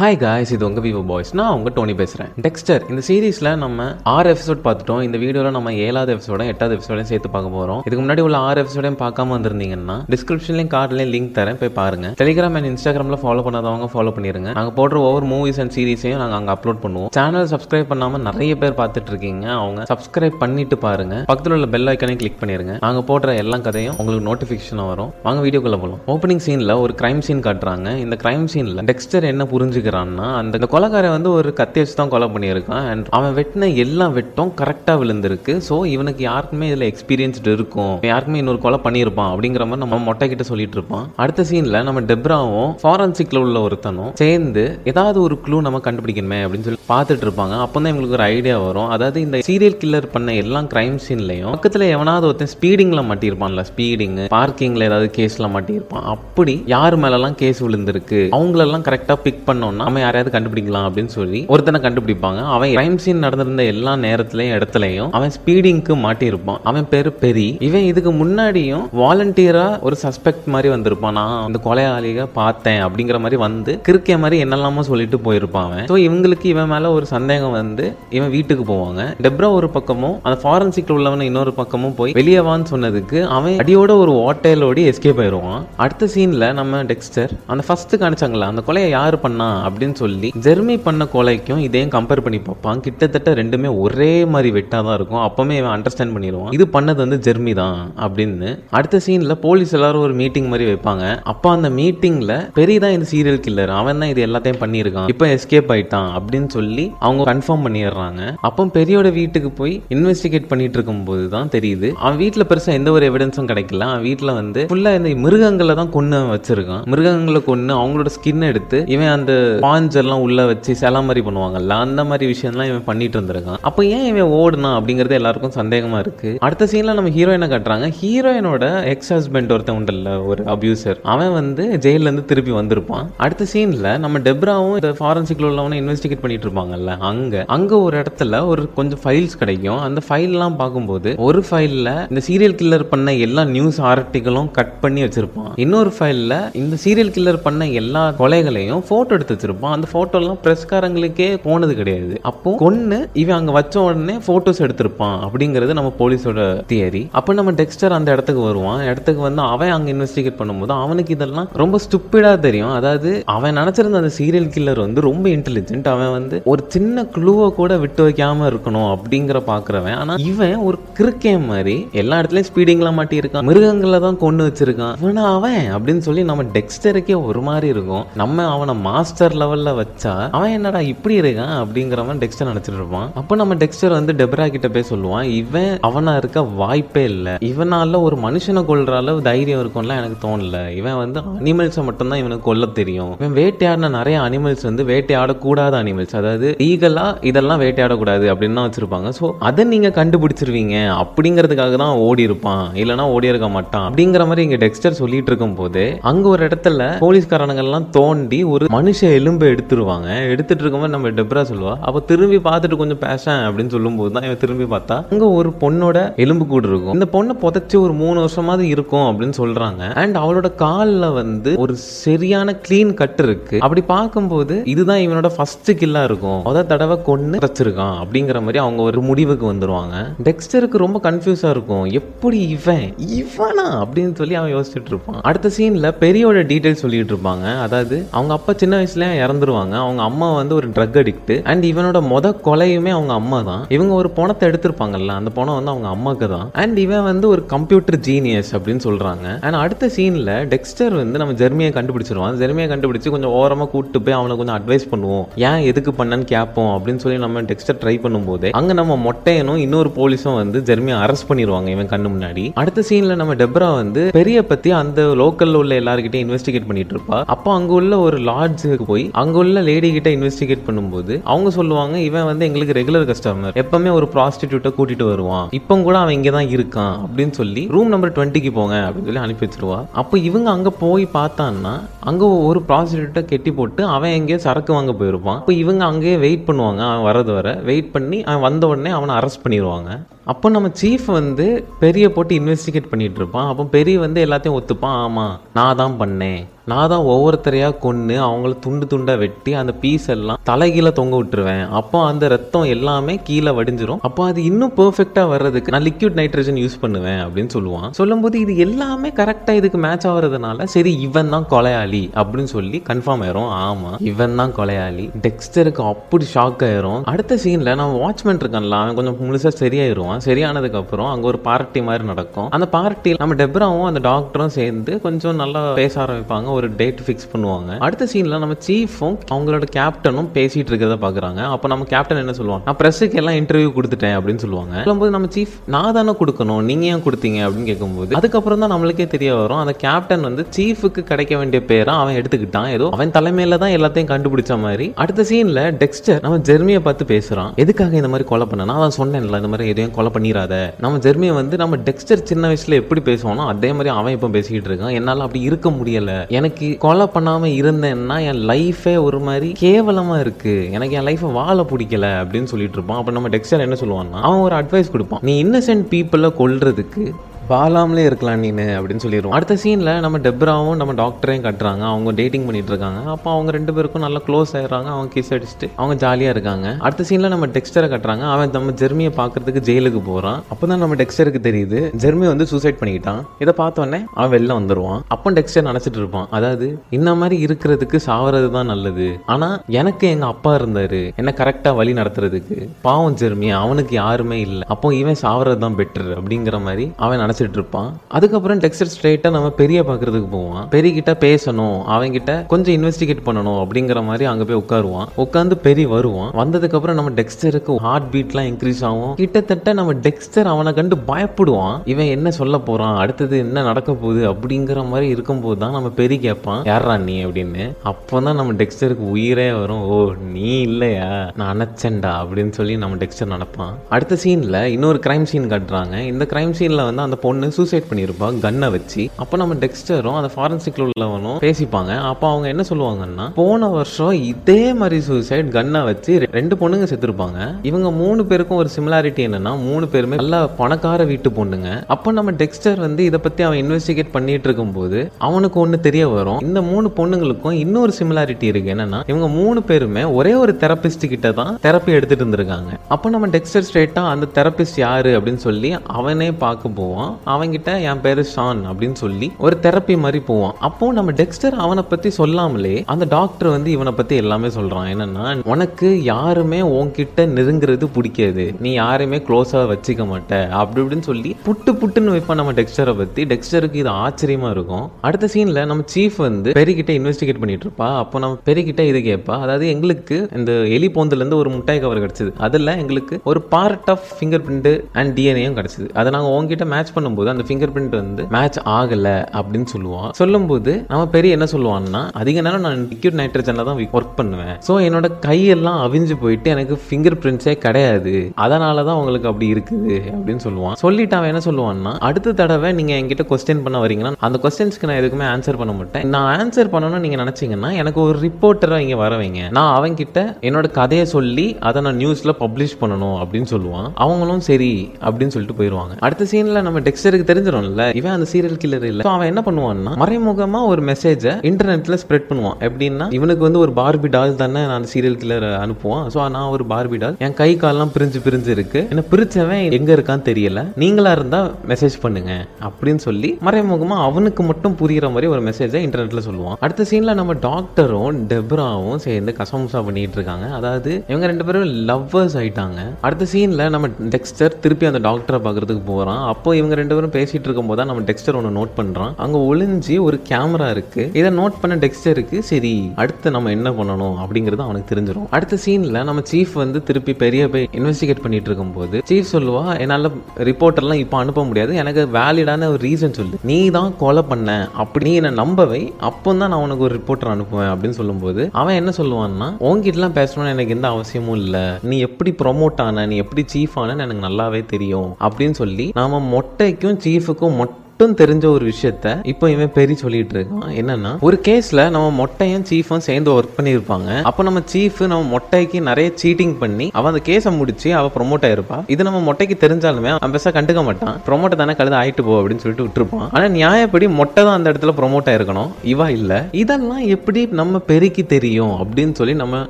Hi guys இது உங்கள் Vivo boys நான் உங்கள் டோனி பேசுகிறேன் டெக்ஸ்டர் இந்த சீரீஸில் நம்ம ஆறு எபிசோட் பார்த்துட்டோம். இந்த வீடியோவில் நம்ம ஏழாவது எபிசோட எட்டாவது எபிசோடையும் சேர்த்து பார்க்க போகிறோம் இதுக்கு முன்னாடி உள்ள ஆறு எபிசோடையும் பார்க்காம வந்திருந்தீங்கன்னா டிஸ்கிரிப்ஷன்லையும் கார்ட்லையும் லிங்க் தரேன். போய் பாருங்க. டெலிகிராம் அண்ட் இன்ஸ்டாகிராமில் ஃபாலோ பண்ணாதவங்க ஃபாலோ பண்ணிருங்க. நாங்கள் போடுற ஒவ்வொரு மூவிஸ் அண்ட் சீரீஸையும் நாங்கள் அங்கே அப்லோட் பண்ணுவோம். சேனல் சப்ஸ்கிரைப் பண்ணாமல் நிறைய பேர் பார்த்துட்டு இருக்கீங்க. அவங்க சப்ஸ்கிரைப் பண்ணிட்டு பாருங்க. பக்கத்தில் உள்ள பெல் ஐக்கனையும் கிளிக் பண்ணிருங்க. நாங்கள் போடுற எல்லா கதையும் உங்களுக்கு நோட்டிஃபிகேஷன் வரும். வாங்க வீடியோக்குள்ள போகலாம் ஓப்பனிங் சீனில் ஒரு கிரைம் சீன் காட்டுறாங்க. இந்த கிரைம் சீனில் டெக்ஸ்டர் என்ன புரிஞ்சுக்கிறான்னா அந்த கொலைக்காரன் வந்து ஒரு கத்தி வச்சு தான் கொலை பண்ணியிருக்கான். அண்ட் அவன் வெட்டின எல்லா வெட்டும் கரெக்டாக விழுந்திருக்கு. ஸோ இவனுக்கு யாருக்குமே இதில் எக்ஸ்பீரியன்ஸ்டு இருக்கும். யாருக்குமே இன்னொரு கொலை பண்ணியிருப்பான் அப்படிங்கிற மாதிரி நம்ம மொட்டை கிட்ட சொல்லிட்டு இருப்பான் அடுத்த சீனில் நம்ம டெப்ராவும் ஃபாரன்சிக்ல உள்ள ஒருத்தனும் சேர்ந்து ஏதாவது ஒரு க்ளூ நம்ம கண்டுபிடிக்கணுமே அப்படின்னு சொல்லி பார்த்துட்டு இருப்பாங்க அப்போ தான் இவங்களுக்கு ஒரு ஐடியா வரும். அதாவது இந்த சீரியல் கில்லர் பண்ண எல்லா கிரைம் சீன்லையும் பக்கத்தில் எவனாவது ஒருத்தன் ஸ்பீடிங்கில் மாட்டியிருப்பான்ல. ஸ்பீடிங் பார்க்கிங்கில் ஏதாவது கேஸில் மாட்டியிருப்பான். அப்படி யார் மேலெல்லாம் கேஸ் விழுந்திருக்கு அவங்களெல்லாம் கரெக்டாக பிக் பண்ணோம்னா நாம யாரையாவது கண்டுபிடிக்கலாம் அப்படின்னு சொல்லி ஒருத்தனை கண்டுபிடிப்பாங்க. அவன் கிரைம் சீன் நடந்திருந்த எல்லா நேரத்திலையும் இடத்துலையும் அவன் ஸ்பீடிங்க்கு மாட்டியிருப்பான். அவன் பேரு பெரி. இவன் இதுக்கு முன்னாடியும் வாலண்டியரா ஒரு சஸ்பெக்ட் மாதிரி வந்திருப்பான். நான் அந்த கொலையாளிக பார்த்தேன் அப்படிங்கிற மாதிரி வந்து கிறுக்கே மாதிரி என்னெல்லாமோ சொல்லிட்டு போயிருப்பான் அவன். ஸோ இவங்களுக்கு இவன் மேல ஒரு சந்தேகம் வந்து இவன் வீட்டுக்கு போவாங்க. டெப்ரா ஒரு பக்கமும் அந்த ஃபாரன்சிக்ல உள்ளவன் இன்னொரு பக்கமும் போய் வெளியே வான்னு சொன்னதுக்கு அவன் அடியோட ஒரு ஓட்டையிலோடி எஸ்கேப் ஆயிடுவான் அடுத்த சீன்ல நம்ம டெக்ஸ்டர் அந்த ஃபர்ஸ்ட் காணிச்சாங்களா அந்த கொலையை யார் பண்ணா? அப்படின்னு சொல்லி ஜெர்மி பண்ண கொலைக்கும் இதையும் கம்பேர் பண்ணி பார்ப்பான். கிட்டத்தட்ட ரெண்டுமே ஒரே மாதிரி வெட்டாக தான் இருக்கும். அப்பவுமே இவன் அண்டர்ஸ்டாண்ட் பண்ணிடுவான். இது பண்ணது வந்து ஜெர்மி தான் அப்படின்னு. அடுத்த சீனில் போலீஸ் எல்லாரும் ஒரு மீட்டிங் மாதிரி வைப்பாங்க. அப்போ அந்த மீட்டிங்கில் பெரியதான் இந்த சீரியல் கில்லர் அவன் தான் இது எல்லாத்தையும் பண்ணியிருக்கான். இப்போ எஸ்கேப் ஆயிட்டான் அப்படின்னு சொல்லி அவங்க கன்ஃபார்ம் பண்ணிடுறாங்க. அப்போ பெரியோட வீட்டுக்கு போய் இன்வெஸ்டிகேட் பண்ணிட்டு இருக்கும்போது தான் தெரியுது. அவன் வீட்டில் பெருசாக எந்த ஒரு எவிடன்ஸும் கிடைக்கல. அவன் வீட்டில் வந்து ஃபுல்லாக இந்த மிருகங்களை தான் கொன்று வச்சிருக்கான். மிருகங்களை கொன்று அவங்களோட ஸ்கின் எடுத்து இவன் அந்த பாஞ்ச் எல்லாம் உள்ள வச்சு சில மாதிரி பண்ணுவாங்கல்ல அந்த மாதிரி விஷயம்லாம் இவன் பண்ணிட்டு இருந்திருக்கான். அப்போ ஏன் இவன் ஓடுனா அப்படிங்கிறது எல்லாருக்கும் சந்தேகமா இருக்கு. அடுத்த சீன்ல நம்ம ஹீரோயினை காட்டுறாங்க? ஹீரோயினோட எக்ஸ் ஹஸ்பண்ட் ஒருத்தன் உண்டல்ல ஒரு அபியூசர் அவன் வந்து ஜெயில இருந்து திருப்பி வந்திருப்பான். அடுத்த சீன்ல நம்ம டெப்ராவும் இந்த ஃபாரன்சிக்ல உள்ளவனும் இன்வெஸ்டிகேட் பண்ணிட்டு இருப்பாங்கல்ல அங்க. அங்க ஒரு இடத்துல ஒரு கொஞ்சம் ஃபைல்ஸ் கிடைக்கும். அந்த ஃபைல் எல்லாம் பார்க்கும்போது ஒரு ஃபைல்ல இந்த சீரியல் கில்லர் பண்ண எல்லா நியூஸ் ஆர்டிகளும் கட் பண்ணி வச்சிருப்பான். இன்னொரு ஃபைல்ல இந்த சீரியல் கில்லர் பண்ண எல்லா கொலைகளையும் போட்டோ எடுத்து வச்சிருப்பான் அந்த போட்டோ எல்லாம் பிரஸ்காரங்களுக்கே போனது கிடையாது. அப்போ கொன்னு இவன் அங்க வச்ச உடனே போட்டோஸ் எடுத்திருப்பான் அப்படிங்கிறது நம்ம போலீஸோட தியரி அப்போ நம்ம டெக்ஸ்டர் அந்த இடத்துக்கு வருவான். இடத்துக்கு வந்து அவன் அங்க இன்வெஸ்டிகேட் பண்ணும்போது அவனுக்கு இதெல்லாம் ரொம்ப ஸ்டூப்பிடா தெரியும். அதாவது அவன் நினைச்சிருந்த அந்த சீரியல் கில்லர் வந்து ரொம்ப இன்டெலிஜென்ட் அவன் வந்து ஒரு சின்ன குழுவை கூட விட்டு வைக்காம இருக்கணும் அப்படிங்கிற பாக்குறவன். ஆனா இவன் ஒரு கிறுக்கே மாதிரி எல்லா இடத்துலயும் ஸ்பீடிங்லாம் மாட்டி இருக்கான் மிருகங்களை தான் கொண்டு வச்சிருக்கான். இவனா அவன் அப்படின்னு சொல்லி நம்ம டெக்ஸ்டருக்கே ஒரு மாதிரி இருக்கும். நம்ம அவனை மாஸ்டர் லெவலில் வச்சா அவன் என்னடா இப்படி இருக்கான் அப்படிங்கிறவன் டெக்ஸ்டர் நினச்சிட்டு இருப்பான். அப்போ நம்ம டெக்ஸ்டர் வந்து டெபரா கிட்ட போய் சொல்லுவான் இவன் அவனா இருக்க வாய்ப்பே இல்லை. இவனால ஒரு மனுஷனை கொள்ற அளவு தைரியம் இருக்கும்லாம் எனக்கு தோணல. இவன் வந்து அனிமல்ஸை மட்டும்தான் இவனுக்கு கொல்ல தெரியும். இவன் வேட்டையாடின நிறைய அனிமல்ஸ் வந்து வேட்டையாடக்கூடாத அனிமல்ஸ் அதாவது ஈகலாக இதெல்லாம் வேட்டையாடக்கூடாது அப்படின்னு தான் வச்சிருப்பாங்க. ஸோ அதை நீங்க கண்டுபிடிச்சிருவீங்க. அப்படிங்கிறதுக்காக தான் ஓடி இருப்பான். இல்லைனா ஓடி இருக்க மாட்டான். அப்படிங்கிற மாதிரி இங்க டெக்ஸ்டர் சொல்லிட்டு இருக்கும் போது அங்க ஒரு இடத்துல போலீஸ்காரனுங்கெல்லாம் தோண்டி ஒரு மனுஷ எலும்பை எடுத்துருவாங்க. எடுத்துட்டு இருக்கும்போது நம்ம டெப்ரா சொல்லுவா அப்போ திரும்பி பார்த்துட்டு கொஞ்சம் பேசேன் அப்படின்னு சொல்லும்போது தான் இவன் திரும்பி பார்த்தா அங்கே ஒரு பொண்ணோட எலும்பு கூடு இருக்கும். இந்த பொண்ணை புதைச்சி ஒரு மூணு வருஷமாவது இருக்கும் அப்படின்னு சொல்றாங்க. அண்ட் அவளோட காலில் வந்து ஒரு சரியான கிளீன் கட் இருக்கு. அப்படி பார்க்கும்போது இதுதான் இவனோட ஃபர்ஸ்ட் கில்லா இருக்கும். முத தடவை கொண்டு வச்சிருக்கான் அப்படிங்கிற மாதிரி அவங்க ஒரு முடிவுக்கு வந்துருவாங்க. டெக்ஸ்டருக்கு ரொம்ப கன்ஃபியூஸா இருக்கும். எப்படி இவன்? இவனா? அப்படின்னு சொல்லி அவன் யோசிச்சுட்டு இருப்பான். அடுத்த சீன்ல பெரியோட டீட்டெயில் சொல்லிட்டு இருப்பாங்க. அதாவது அவங்க அப்பா சின்ன வயசுல இறந்துருவாங்க. அவங்க அம்மா வந்து ஒரு ட்ரக் அடிக்ட் அண்ட் இவனோட மொத கொலையுமே அவங்க அம்மா தான். இவங்க ஒரு பணத்தை எடுத்திருப்பாங்கல்ல அந்த பணம் வந்து அவங்க அம்மாக்கு தான். அண்ட் இவன் வந்து ஒரு கம்ப்யூட்டர் ஜீனியஸ் அப்படின்னு சொல்றாங்க. அண்ட் அடுத்த சீன்ல டெக்ஸ்டர் வந்து நம்ம ஜெர்மியை கண்டுபிடிச்சிருவான். ஜெர்மியை கண்டுபிடிச்சு கொஞ்சம் ஓரமா கூட்டு போய் அவனை கொஞ்சம் அட்வைஸ் பண்ணுவோம். ஏன் எதுக்கு பண்ணன்னு கேட்போம் அப்படின்னு சொல்லி நம்ம டெக்ஸ்டர் ட்ரை பண்ணும்போது அங்க நம்ம மொட்டையனும் இன்னொரு போலீஸும் வந்து ஜெர்மியை அரெஸ்ட் பண்ணிடுவாங்க இவன் கண்ணு முன்னாடி. அடுத்த சீன்ல நம்ம டெப்ரா வந்து பெரிய பத்தி அந்த லோக்கல்ல உள்ள எல்லாருக்கிட்டையும் இன்வெஸ்டிகேட் பண்ணிட்டு இருப்பா. அப்போ அங்க உள்ள ஒரு லாட்ஜுக்கு போய் போய் உள்ள லேடி கிட்ட இன்வெஸ்டிகேட் பண்ணும்போது அவங்க சொல்லுவாங்க இவன் வந்து எங்களுக்கு ரெகுலர் கஸ்டமர் எப்பவுமே ஒரு ப்ராஸ்டியூட்டை கூட்டிட்டு வருவான். இப்போ கூட அவன் இங்கே தான் இருக்கான். அப்படின்னு சொல்லி ரூம் நம்பர் டுவெண்ட்டிக்கு போங்க அப்படின்னு சொல்லி அனுப்பி வச்சிருவா. அப்போ இவங்க அங்கே போய் பார்த்தான்னா அங்கே ஒரு ப்ராஸ்டியூட்டை கெட்டி போட்டு அவன் எங்கேயோ சரக்கு வாங்க போயிருப்பான். அப்போ இவங்க அங்கேயே வெயிட் பண்ணுவாங்க அவன் வரது வர. வெயிட் பண்ணி அவன் வந்த உடனே அவனை அரெஸ்ட் பண்ணிடுவாங்க அப்போ நம்ம சீஃப் வந்து பெரிய போட்டு இன்வெஸ்டிகேட் பண்ணிட்டு இருப்பான். அப்போ பெரிய வந்து எல்லாத்தையும் ஒத்துப்பான். ஆமாம் நான் தான் பண்ணேன். நான் தான் ஒவ்வொருத்தரையாக கொன்று அவங்கள துண்டு துண்டாக வெட்டி அந்த பீஸ் எல்லாம் தலைகீழே தொங்க விட்டுருவேன். அப்போ அந்த ரத்தம் எல்லாமே கீழே வடிஞ்சிரும். அப்போ அது இன்னும் பெர்ஃபெக்டாக வர்றதுக்கு நான் லிக்யூட் நைட்ரஜன் யூஸ் பண்ணுவேன் அப்படின்னு சொல்லுவான். சொல்லும்போது இது எல்லாமே கரெக்டாக இதுக்கு மேட்ச் ஆகிறதுனால சரி இவன் தான் கொலையாளி அப்படின்னு சொல்லி கன்ஃபார்ம் ஆயிரும். ஆமாம் இவன் தான் கொலையாளி. டெக்ஸ்டருக்கு அப்படி ஷாக் ஆயிரும். அடுத்த சீனில் நான் வாட்ச்மேன் இருக்கான்ல அவன் கொஞ்சம் முழுசாக சரியாயிருவான். சரியானதுக்கு அப்புறம் அங்கே ஒரு பார்ட்டி மாதிரி நடக்கும். அந்த பார்ட்டியில் நம்ம டெப்ராவும் அந்த டாக்டரும் சேர்ந்து கொஞ்சம் நல்லா பேச ஆரம்பிப்பாங்க. ஒரு டேட் ஃபிக்ஸ் பண்ணுவாங்க. அடுத்த சீன்ல நம்ம சீஃபும் அவங்களோட கேப்டனும் பேசிட்டு இருக்கிறத பாக்குறாங்க. அப்போ நம்ம கேப்டன் என்ன சொல்லுவாங்க? நான் பிரஸுக்கு எல்லாம் இன்டர்வியூ கொடுத்துட்டேன் அப்படின்னு சொல்லுவாங்க. சொல்லும்போது நம்ம சீஃப் நான் தானே கொடுக்கணும். நீங்க ஏன் கொடுத்தீங்க? அப்படின்னு கேட்கும்போது அதுக்கப்புறம் தான் நம்மளுக்கே தெரிய வரும். அந்த கேப்டன் வந்து சீஃபுக்கு கிடைக்க வேண்டிய பேரை அவன் எடுத்துக்கிட்டான். ஏதோ அவன் தலைமையில தான் எல்லாத்தையும் கண்டுபிடிச்ச மாதிரி. அடுத்த சீன்ல டெக்ஸ்டர் நம்ம ஜெர்மியை பார்த்து பேசுறான். எதுக்காக இந்த மாதிரி கொலை பண்ண? நான் சொன்னேன்ல இந்த மாதிரி எதையும் கொலை பண்ணிடாத நம்ம ஜெர்மியை வந்து நம்ம டெக்ஸ்டர் சின்ன வயசுல எப்படி பேசுவானோ அதே மாதிரி அவன் இப்போ பேசிக்கிட்டு இருக்கான். என்னால அப்படி இருக்க முடியல. எனக்கு கொலை பண்ணாமல் இருந்தேன்னா என் லைஃபே ஒரு மாதிரி கேவலமாக இருக்குது எனக்கு என் லைஃப்பை வாழ பிடிக்கல அப்படின்னு சொல்லிட்டு இருப்பான். அப்போ நம்ம டெக்ஸ்டர் என்ன சொல்லுவான்னா அவன் ஒரு அட்வைஸ் கொடுப்பான். நீ இன்னசென்ட் பீப்புளை கொல்றதுக்கு வாழாமலே இருக்கலாம் நீனு அப்படின்னு சொல்லிடுவோம். அடுத்த சீனில் நம்ம டெப்ராவும் நம்ம டாக்டரையும் கட்டுறாங்க. அவங்க டேட்டிங் பண்ணிட்டு இருக்காங்க அப்போ அவங்க ரெண்டு பேருக்கும் நல்லா க்ளோஸ் ஆயிடுறாங்க. அவங்க கிஸ் அடிச்சுட்டு அவங்க ஜாலியாக இருக்காங்க. அடுத்த சீனில் நம்ம டெக்ஸ்டரை கட்டுறாங்க. அவன் நம்ம ஜெர்மியை பார்க்கறதுக்கு ஜெயிலுக்கு போகிறான் அப்போ தான் நம்ம டெக்ஸ்டருக்கு தெரியுது. ஜெர்மி வந்து சூசைட் பண்ணிக்கிட்டான். இதை பார்த்தோன்னே அவன் வெளில வந்துடுவான் அப்போ டெக்ஸ்டர் நினச்சிட்டு இருப்பான். அதாவது இந்த மாதிரி இருக்கிறதுக்கு சாவறது தான் நல்லது. ஆனால் எனக்கு எங்கள் அப்பா இருந்தார். என்ன கரெக்டாக வழி நடத்துறதுக்கு. பாவம் ஜெர்மி. அவனுக்கு யாருமே இல்லை. அப்போ இவன் சாவறது தான் பெட்டர் அப்படிங்கிற மாதிரி அவன் நினச்சி நினச்சிட்டு இருப்பான் அதுக்கப்புறம் டெக்ஸ்டர் ஸ்ட்ரெயிட்டாக நம்ம பெரிய பார்க்கறதுக்கு போவான். பெரிய கிட்ட பேசணும் அவன் கிட்ட கொஞ்சம் இன்வெஸ்டிகேட் பண்ணணும் அப்படிங்கிற மாதிரி அங்கே போய் உட்காருவான். உட்காந்து பெரிய வருவான். வந்ததுக்கப்புறம் நம்ம டெக்ஸ்டருக்கு ஹார்ட் பீட்லாம் இன்க்ரீஸ் ஆகும். கிட்டத்தட்ட நம்ம டெக்ஸ்டர் அவனை கண்டு பயப்படுவான். இவன் என்ன சொல்ல போறான் அடுத்தது என்ன நடக்க போகுது அப்படிங்கிற மாதிரி இருக்கும்போது தான் நம்ம பெரிய கேட்பான். யாரா நீ? அப்படின்னு. அப்போதான் நம்ம டெக்ஸ்டருக்கு உயிரே வரும். ஓ நீ இல்லையா? நான் அணைச்சேன்டா அப்படின்னு சொல்லி நம்ம டெக்ஸ்டர் நடப்பான் அடுத்த சீன்ல இன்னொரு கிரைம் சீன் காட்டுறாங்க. இந்த கிரைம் சீன்ல வந்து அந்த பொண்ணு சூசைட் பண்ணியிருப்பா கன்னை வச்சு. அப்போ நம்ம டெக்ஸ்டரும் அந்த ஃபாரன்சிக்ல உள்ளவனும் பேசிப்பாங்க. அப்போ அவங்க என்ன சொல்லுவாங்கன்னா போன வருஷம் இதே மாதிரி சூசைட் கன்னை வச்சு ரெ- ரெண்டு பொண்ணுங்க செத்துருப்பாங்க. இவங்க மூணு பேருக்கும் ஒரு சிமிலாரிட்டி என்னன்னா மூணு பேருமே நல்ல பணக்கார வீட்டு பொண்ணுங்க. அப்போ நம்ம டெக்ஸ்டர் வந்து இதை பத்தி அவன் இன்வெஸ்டிகேட் பண்ணிட்டு இருக்கும்போது அவனுக்கு ஒன்று தெரிய வரும். இந்த மூணு பொண்ணுங்களுக்கும் இன்னொரு சிமிலாரிட்டி இருக்கு. என்னன்னா இவங்க மூணு பேருமே ஒரே ஒரு தெரபிஸ்ட் கிட்ட தான் தெரப்பி எடுத்துட்டு இருந்திருக்காங்க. அப்போ நம்ம டெக்ஸ்டர் ஸ்ட்ரெயிட்டா அந்த தெரபிஸ்ட் யாரு? அப்படின்னு சொல்லி அவனே பார்க்க போவான். அவன்கிட்ட என் பேரு ஷான் அப்படின்னு சொல்லி ஒரு தெரப்பி மாதிரி போவான். அப்போ நம்ம டெக்ஸ்டர் அவனை பத்தி சொல்லாமலே அந்த டாக்டர் வந்து இவனை பத்தி எல்லாமே சொல்றான். என்னன்னா உனக்கு யாருமே உன்கிட்ட நெருங்குறது பிடிக்காது. நீ யாரையுமே க்ளோஸா வச்சுக்க மாட்ட. அப்படி இப்படின்னு சொல்லி புட்டு புட்டுன்னு வைப்பான் நம்ம டெக்ஸ்டரை பத்தி. டெக்ஸ்டருக்கு இது ஆச்சரியமா இருக்கும். அடுத்த சீன்ல நம்ம சீஃப் வந்து பெரியகிட்ட இன்வெஸ்டிகேட் பண்ணிட்டு இருப்பா. அப்போ நம்ம பெரியகிட்ட இது கேட்பா. அதாவது எங்களுக்கு இந்த எலி போந்துல இருந்து ஒரு முட்டாய் கவர் கிடைச்சது. அதுல எங்களுக்கு ஒரு part of finger print and டிஎன்ஏயும் கிடைச்சது. அதை நாங்கள் உங்ககிட்ட மேட்ச் பண்ணும்போது அந்த ஃபிங்கர் பிரிண்ட் வந்து மேட்ச் ஆகல அப்படின்னு சொல்லுவான். சொல்லும்போது நம்ம பெரிய என்ன சொல்லுவான்னா அதிக நேரம் நான் லிக்யூட் நைட்ரஜனில் தான் ஒர்க் பண்ணுவேன். ஸோ என்னோட கையெல்லாம் அவிஞ்சு போயிட்டு எனக்கு ஃபிங்கர் பிரிண்ட்ஸே கிடையாது. அதனால தான் உங்களுக்கு அப்படி இருக்குது அப்படின்னு சொல்லுவான். சொல்லிட்டு அவன் என்ன சொல்லுவான்னா அடுத்த தடவை நீங்க என்கிட்ட கொஸ்டின் பண்ண வரீங்கன்னா அந்த கொஸ்டின்ஸ்க்கு நான் எதுக்குமே ஆன்சர் பண்ண மாட்டேன். நான் ஆன்சர் பண்ணணும்னு நீங்க நினைச்சீங்கன்னா எனக்கு ஒரு ரிப்போர்ட்டராக இங்க வரவைங்க நான் அவன்கிட்ட என்னோட கதையை சொல்லி அதை நான் நியூஸ்ல பப்ளிஷ் பண்ணணும் அப்படின்னு சொல்லுவான். அவங்களும் சரி அப்படின்னு சொல்லிட்டு போயிடுவாங்க அடுத்த சீன்ல நம்ம டெக்ஸ்டருக்கு தெரிஞ்சிடும்ல இவன் அந்த சீரியல் கில்லர் இல்ல. அவன் என்ன பண்ணுவான்னா மறைமுகமா ஒரு மெசேஜை இன்டர்நெட்ல ஸ்ப்ரெட் பண்ணுவான். எப்படின்னா இவனுக்கு வந்து ஒரு பார்பி டால் தானே நான் சீரியல் கில்லர் அனுப்புவான். ஸோ நான் ஒரு பார்பி டால் என் கை காலெல்லாம் பிரிஞ்சு பிரிஞ்சு இருக்கு. என்ன பிரிச்சவன் எங்க இருக்கான்னு தெரியல. நீங்களா இருந்தா மெசேஜ் பண்ணுங்க அப்படின்னு சொல்லி மறைமுகமா அவனுக்கு மட்டும் புரியுற மாதிரி ஒரு மெசேஜை இன்டர்நெட்ல சொல்லுவான். அடுத்த சீன்ல நம்ம டாக்டரும் டெப்ராவும் சேர்ந்து கசமுசா பண்ணிட்டு இருக்காங்க. அதாவது இவங்க ரெண்டு பேரும் லவ்வர்ஸ் ஆயிட்டாங்க. அடுத்த சீன்ல நம்ம டெக்ஸ்டர் திருப்பி அந்த டாக்டரை பார்க்கறதுக்கு போறான். அப்போ இவங்க ரெண்டு பேரும் பேசிட்டு இருக்கும் போது நம்ம டெக்ஸ்டர் ஒன்று நோட் பண்ணுறான் அங்கே ஒளிஞ்சு ஒரு கேமரா இருக்கு. இதை நோட் பண்ண டெக்ஸ்டருக்கு சரி அடுத்து நம்ம என்ன பண்ணணும் அப்படிங்கிறது அவனுக்கு தெரிஞ்சிடும் அடுத்த சீனில் நம்ம சீஃப் வந்து திருப்பி பெரிய போய் இன்வெஸ்டிகேட் பண்ணிட்டு இருக்கும்போது சீஃப் சொல்லுவா என்னால் ரிப்போர்ட்டர்லாம் இப்போ அனுப்ப முடியாது. எனக்கு வேலிடான ஒரு ரீசன் சொல்லு. நீ தான் கொலை பண்ண. அப்படி நீ என்னை நம்பவை. அப்போ தான் நான் உனக்கு ஒரு ரிப்போர்ட்டர் அனுப்புவேன். அப்படின்னு சொல்லும்போது அவன் என்ன சொல்லுவான்னா உன்கிட்டலாம் பேசணும்னு எனக்கு எந்த அவசியமும் இல்லை. நீ எப்படி ப்ரொமோட் ஆன நீ எப்படி சீஃப் ஆனன்னு எனக்கு நல்லாவே தெரியும். அப்படின்னு சொல்லி நாம மொட்டை மொட்டைக்கும் சீஃபுக்கும் மொட்டை மட்டும் தெரிஞ்ச ஒரு விஷயத்த இப்போ இவன் பெரிய சொல்லிட்டு இருக்கான். என்னன்னா ஒரு கேஸ்ல நம்ம மொட்டையும் சீஃபும் சேர்ந்து ஒர்க் பண்ணியிருப்பாங்க. அப்போ நம்ம சீஃப் நம்ம மொட்டைக்கு நிறைய சீட்டிங் பண்ணி அவ அந்த கேஸை முடிச்சு அவ ப்ரொமோட் ஆயிருப்பா. இது நம்ம மொட்டைக்கு தெரிஞ்சாலுமே அவன் பெருசா கண்டுக்க மாட்டான். ப்ரொமோட் தானே கழுத ஆயிட்டு போ அப்படின்னு சொல்லிட்டு விட்டுருப்பான். ஆனா நியாயப்படி மொட்டை தான் அந்த இடத்துல ப்ரொமோட் ஆயிருக்கணும். இவா இல்ல. இதெல்லாம் எப்படி நம்ம பெருக்கி தெரியும் அப்படின்னு சொல்லி நம்ம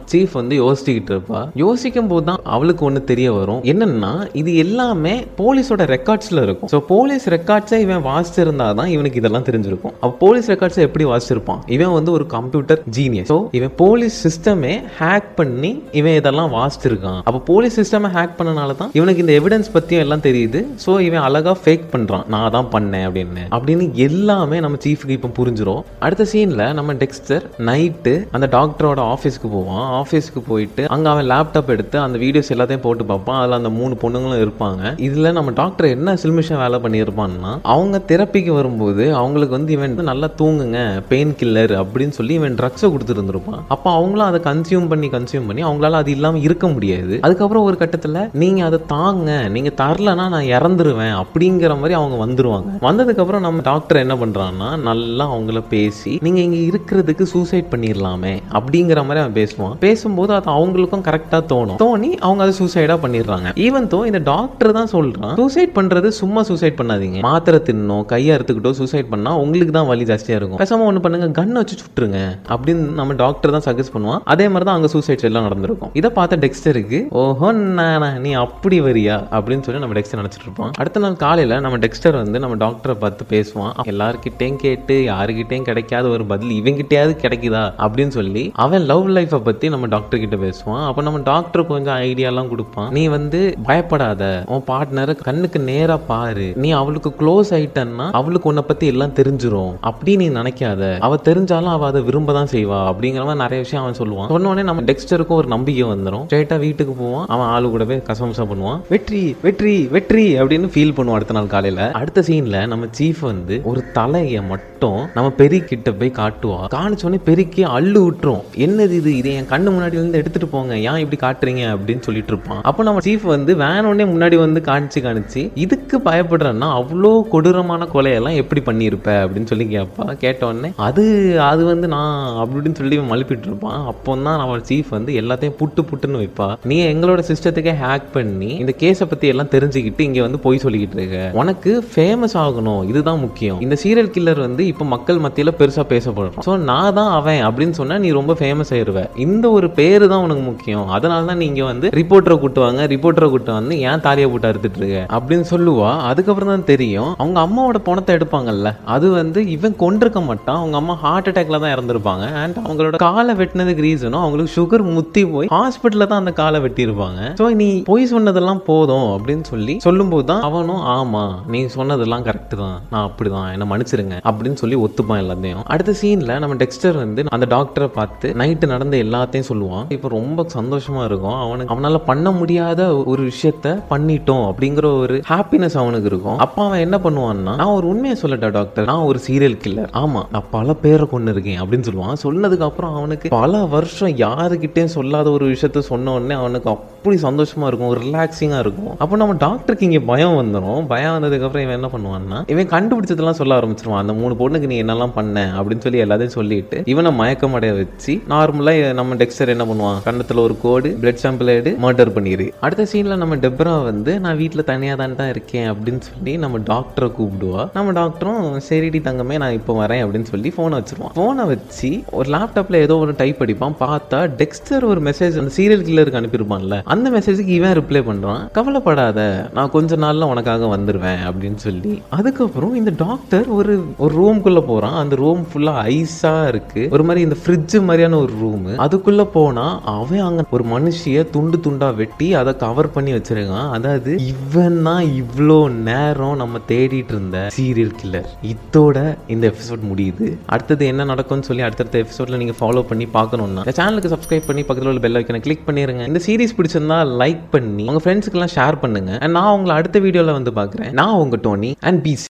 சீஃப் வந்து யோசிச்சுக்கிட்டு இருப்பா. யோசிக்கும் போது தான் அவளுக்கு ஒண்ணு தெரிய வரும். என்னன்னா இது எல்லாமே போலீஸோட ரெக்கார்ட்ஸ்ல இருக்கும். ஸோ போலீஸ் ரெக்கார்ட்ஸை இவன் வாசிச்சிருந்தா தான் இவனுக்கு இதெல்லாம் தெரிஞ்சிருக்கும். அப்போ போலீஸ் ரெக்கார்ட்ஸை எப்படி வாசிச்சிருப்பான்? இவன் வந்து ஒரு கம்ப்யூட்டர் ஜீனியஸ் ஸோ இவன் போலீஸ் சிஸ்டமே ஹேக் பண்ணி இவன் இதெல்லாம் வாசிச்சிருக்கான். அப்போ போலீஸ் சிஸ்டமை ஹேக் பண்ணனால தான் இவனுக்கு இந்த எவிடன்ஸ் பத்தியும் எல்லாம் தெரியுது. ஸோ இவன் அழகா ஃபேக் பண்றான். நான் தான் பண்ணேன் அப்படின்னு. அப்படின்னு எல்லாமே நம்ம சீஃபுக்கு இப்போ புரிஞ்சிடும் அடுத்த சீன்ல நம்ம டெக்ஸ்டர் நைட்டு அந்த டாக்டரோட ஆஃபீஸ்க்கு போவான். ஆஃபீஸ்க்கு போயிட்டு அங்க அவன் லேப்டாப் எடுத்து அந்த வீடியோஸ் எல்லாத்தையும் போட்டு பார்ப்பான். அதில் அந்த மூணு பொண்ணுங்களும் இருப்பாங்க. இதுல நம்ம டாக்டர் என்ன சில்மிஷன் வேலை பண்ணியிருப்பான்னா அவங்க தெரப்பிக்கு வரும்போது அவங்களுக்கு வந்து இவன் வந்து நல்லா தூங்குங்க பெயின் கில்லர் அப்படின்னு சொல்லி இவன் ட்ரக்ஸை கொடுத்துருந்துருப்பான். அப்போ அவங்களும் அதை கன்சியூம் பண்ணி கன்சியூம் பண்ணி அவங்களால அது இல்லாமல் இருக்க முடியாது. அதுக்கப்புறம் ஒரு கட்டத்தில் நீங்கள் அதை தாங்க நீங்கள் தரலனா நான் இறந்துருவேன் அப்படிங்கிற மாதிரி அவங்க வந்துருவாங்க. வந்ததுக்கப்புறம் நம்ம டாக்டர் என்ன பண்ணுறான்னா நல்லா அவங்கள பேசி நீங்கள் இங்கே இருக்கிறதுக்கு சூசைட் பண்ணிடலாமே அப்படிங்கிற மாதிரி அவன் பேசுவான். பேசும்போது அது அவங்களுக்கும் கரெக்டாக தோணும். தோணி அவங்க அதை சூசைடாக பண்ணிடுறாங்க. ஈவன் தோ இந்த டாக்டர் தான் சொல்கிறான் சூசைட் பண்ணுறது சும்மா சூசைட் பண்ணாதீங்க. மாத்திரை தின்னோ கையை அறுத்துக்கிட்டோ சூசைட் பண்ணா உங்களுக்கு தான் வலி ஜாஸ்தியா இருக்கும். பேசாம ஒண்ணு பண்ணுங்க கன் வச்சு சுட்டுருங்க அப்படின்னு நம்ம டாக்டர் தான் சஜஸ்ட் பண்ணுவான். அதே மாதிரி தான் அங்க சூசைட்ஸ் எல்லாம் நடந்திருக்கும். இதை பார்த்த டெக்ஸ்டருக்கு ஓஹோ நானா நீ அப்படி வரியா? அப்படின்னு சொல்லி நம்ம டெக்ஸ்டர் நினைச்சிட்டு இருப்போம். அடுத்த நாள் காலையில நம்ம டெக்ஸ்டர் வந்து நம்ம டாக்டரை பார்த்து பேசுவான். எல்லாருக்கிட்டேயும் கேட்டு யாருக்கிட்டையும் கிடைக்காத ஒரு பதில் இவங்கிட்டயாவது கிடைக்குதா அப்படின்னு சொல்லி அவன் லவ் லைஃப்பை பத்தி நம்ம டாக்டர் கிட்ட பேசுவான். அப்போ நம்ம டாக்டர் கொஞ்சம் ஐடியாலாம் கொடுப்பான். நீ வந்து பயப்படாத. உன் பார்ட்னரை கண்ணுக்கு நேரா பாரு. நீ அவளுக்கு க்ளோஸ் ஆயிட்டன்னா அவளுக்கு உன்னை பத்தி எல்லாம் தெரிஞ்சிரும். அப்படின்னு நீ நினைக்காத. அவ தெரிஞ்சாலும் அவ அதை விரும்ப தான் செய்வா. அப்படிங்கிற மாதிரி நிறைய விஷயம் அவன் சொல்லுவான். சொன்ன உடனே நம்ம டெக்ஸ்டருக்கும் ஒரு நம்பிக்கை வந்துடும் ஸ்ட்ரைட்டா வீட்டுக்கு போவான். அவன் ஆளு கூடவே கசமசா பண்ணுவான். வெற்றி வெற்றி வெற்றி அப்படின்னு ஃபீல் பண்ணுவான் அடுத்த நாள் காலையில. அடுத்த சீன்ல நம்ம சீஃப் வந்து ஒரு தலைய மட்டும் நம்ம பெரிய கிட்ட போய் காட்டுவா. காணிச்சோடனே பெருக்கி அள்ளு விட்டுரும். என்னது இது? இதை என் கண்ணு முன்னாடி இருந்து எடுத்துட்டு போங்க. ஏன் இப்படி காட்டுறீங்க? அப்படின்னு சொல்லிட்டு இருப்பான். அப்போ நம்ம சீஃப் வந்து வேன் உடனே முன்னாடி வந்து காணிச்சு காணிச்சு இதுக்கு பயப்படுறேன்னா அவ்வளோ கொடூரமான கொலையெல்லாம் எப்படி பண்ணியிருப்ப அப்படின்னு சொல்லி கேட்பா கேட்ட உடனே அது அது வந்து நான் அப்படி இப்படின்னு சொல்லி மழுப்பிட்டு இருப்பான். அப்போ தான் நம்ம சீஃப் வந்து எல்லாத்தையும் புட்டு புட்டுன்னு வைப்பா. நீ எங்களோட சிஸ்டத்துக்கே ஹேக் பண்ணி இந்த கேஸை பத்தி எல்லாம் தெரிஞ்சுக்கிட்டு இங்க வந்து போய் சொல்லிக்கிட்டு இருக்க. உனக்கு ஃபேமஸ் ஆகணும். இதுதான் முக்கியம். இந்த சீரியல் கில்லர் வந்து இப்போ மக்கள் மத்தியில பெருசா பேசப்படுறோம் ஸோ நான் தான் அவன் அப்படின்னு சொன்னா நீ ரொம்ப ஃபேமஸ் ஆயிருவ. இந்த ஒரு பேரு தான் உனக்கு முக்கியம். அதனால தான் நீங்க வந்து ரிப்போர்ட்டரை கூட்டுவாங்க ரிப்போர்ட்டரை கூட்டு வந்து ஏன் தாலியை போட்டு அறுத்துட்டு இருக்க? அப்படின்னு சொல்லுவா. அதுக்கப்புறம் தான் தெரியும் அவங்க அம்மா அம்மாவோட பணத்தை எடுப்பாங்கல்ல அது வந்து இவன் கொண்டிருக்க மாட்டான். அவங்க அம்மா ஹார்ட் அட்டாக்ல தான் இறந்துருப்பாங்க. அண்ட் அவங்களோட காலை வெட்டினதுக்கு ரீசனும் அவங்களுக்கு சுகர் முத்தி போய் ஹாஸ்பிட்டல்ல தான் அந்த காலை வெட்டியிருப்பாங்க. ஸோ நீ போய் சொன்னதெல்லாம் போதும் அப்படின்னு சொல்லி சொல்லும்போது தான் அவனும் ஆமா நீ சொன்னதெல்லாம் கரெக்ட் தான். நான் அப்படிதான். என்ன மன்னிச்சிருங்க. அப்படின்னு சொல்லி ஒத்துப்பான் எல்லாத்தையும். அடுத்த சீன்ல நம்ம டெக்ஸ்டர் வந்து அந்த டாக்டரை பார்த்து நைட்டு நடந்த எல்லாத்தையும் சொல்லுவான். இப்போ ரொம்ப சந்தோஷமா இருக்கும். அவனுக்கு அவனால பண்ண முடியாத ஒரு விஷயத்த பண்ணிட்டோம் அப்படிங்கிற ஒரு ஹாப்பினஸ் அவனுக்கு இருக்கும். அப்ப அவன் என்ன பண்ணுவான்னா நான் ஒரு உண்மையை சொல்லட்டா டாக்டர்? நான் ஒரு சீரியல் கில்லர் ஆமா நான் பல பேரை கொண்டு இருக்கேன் அப்படின்னு சொல்லுவான். சொன்னதுக்கு அப்புறம் அவனுக்கு பல வருஷம் யாருக்கிட்டேயும் சொல்லாத ஒரு விஷயத்த சொன்ன உடனே அவனுக்கு அப்படி சந்தோஷமா இருக்கும் ரிலாக்ஸிங்கா இருக்கும். அப்போ நம்ம டாக்டருக்கு இங்க பயம் வந்துடும் பயம் வந்ததுக்கு அப்புறம் இவன் என்ன பண்ணுவான்னா இவன் கண்டுபிடிச்சதெல்லாம் சொல்ல ஆரம்பிச்சிருவான். அந்த மூணு பொண்ணுக்கு நீ என்னெல்லாம் பண்ண அப்படின்னு சொல்லி எல்லாத்தையும் சொல்லிட்டு இவனை மயக்கம் அடைய வச்சு நார்மலா நம்ம டெக்ஸ்டர் என்ன பண்ணுவான்? கண்ணத்துல ஒரு கோடு பிளட் சாம்பிள் எடு மர்டர் பண்ணிடு அடுத்த சீன்ல நம்ம டெப்ரா வந்து நான் வீட்டுல தனியா தான் இருக்கேன் அப்படின்னு சொல்லி நம்ம டாக்டரை கூப்பிடுவா நம்ம டாக்டரும் சரிடி தங்கமே நான் இப்போ வரேன் அப்படின்னு சொல்லி ஃபோனை வச்சிருவான். ஃபோனை வச்சு ஒரு லேப்டாப்ல ஏதோ ஒன்று டைப் அடிப்பான். பார்த்தா டெக்ஸ்டர் ஒரு மெசேஜ் அந்த சீரியல் கில்லருக்கு அனுப்பியிருப்பான்ல. அந்த மெசேஜுக்கு இவன் ரிப்ளை பண்ணுறான் கவலைப்படாத நான் கொஞ்ச நாள்ல உனக்காக வந்துடுவேன் அப்படின்னு சொல்லி. அதுக்கப்புறம் இந்த டாக்டர் ஒரு ஒரு ரூம்குள்ள போறான். அந்த ரூம் ஃபுல்லா ஐஸா இருக்கு. ஒரு மாதிரி இந்த ஃப்ரிட்ஜ் மாதிரியான ஒரு ரூம் அதுக்குள்ள போனா அவன் அங்க ஒரு மனுஷிய துண்டு துண்டா வெட்டி அதை கவர் பண்ணி வச்சிருக்கான். அதாவது இவன் தான் இவ்வளோ நேரம் நம்ம தேடிட்டு இருந்த சீரியல் கில்லர் இதோட இந்த எபிசோட் முடியுது. அடுத்தது என்ன நடக்கும்னு சொல்லி அடுத்தடுத்த எபிசோட்ல நீங்க ஃபாலோ பண்ணி பார்க்கணும்னா இந்த சேனலுக்கு சப்ஸ்கிரைப் பண்ணி பக்கத்தில் உள்ள பெல் ஐக்கனை கிளிக் பண்ணிருங்க. இந்த சீரிஸ் பிடிச்சிருந்தா லைக் பண்ணி உங்க ஃப்ரெண்ட்ஸ்க்கு எல்லாம் ஷேர் பண்ணுங்க நான் உங்களை அடுத்த வீடியோல வந்து பார்க்குறேன். நான் உங்க டோனி அண்ட் பிசி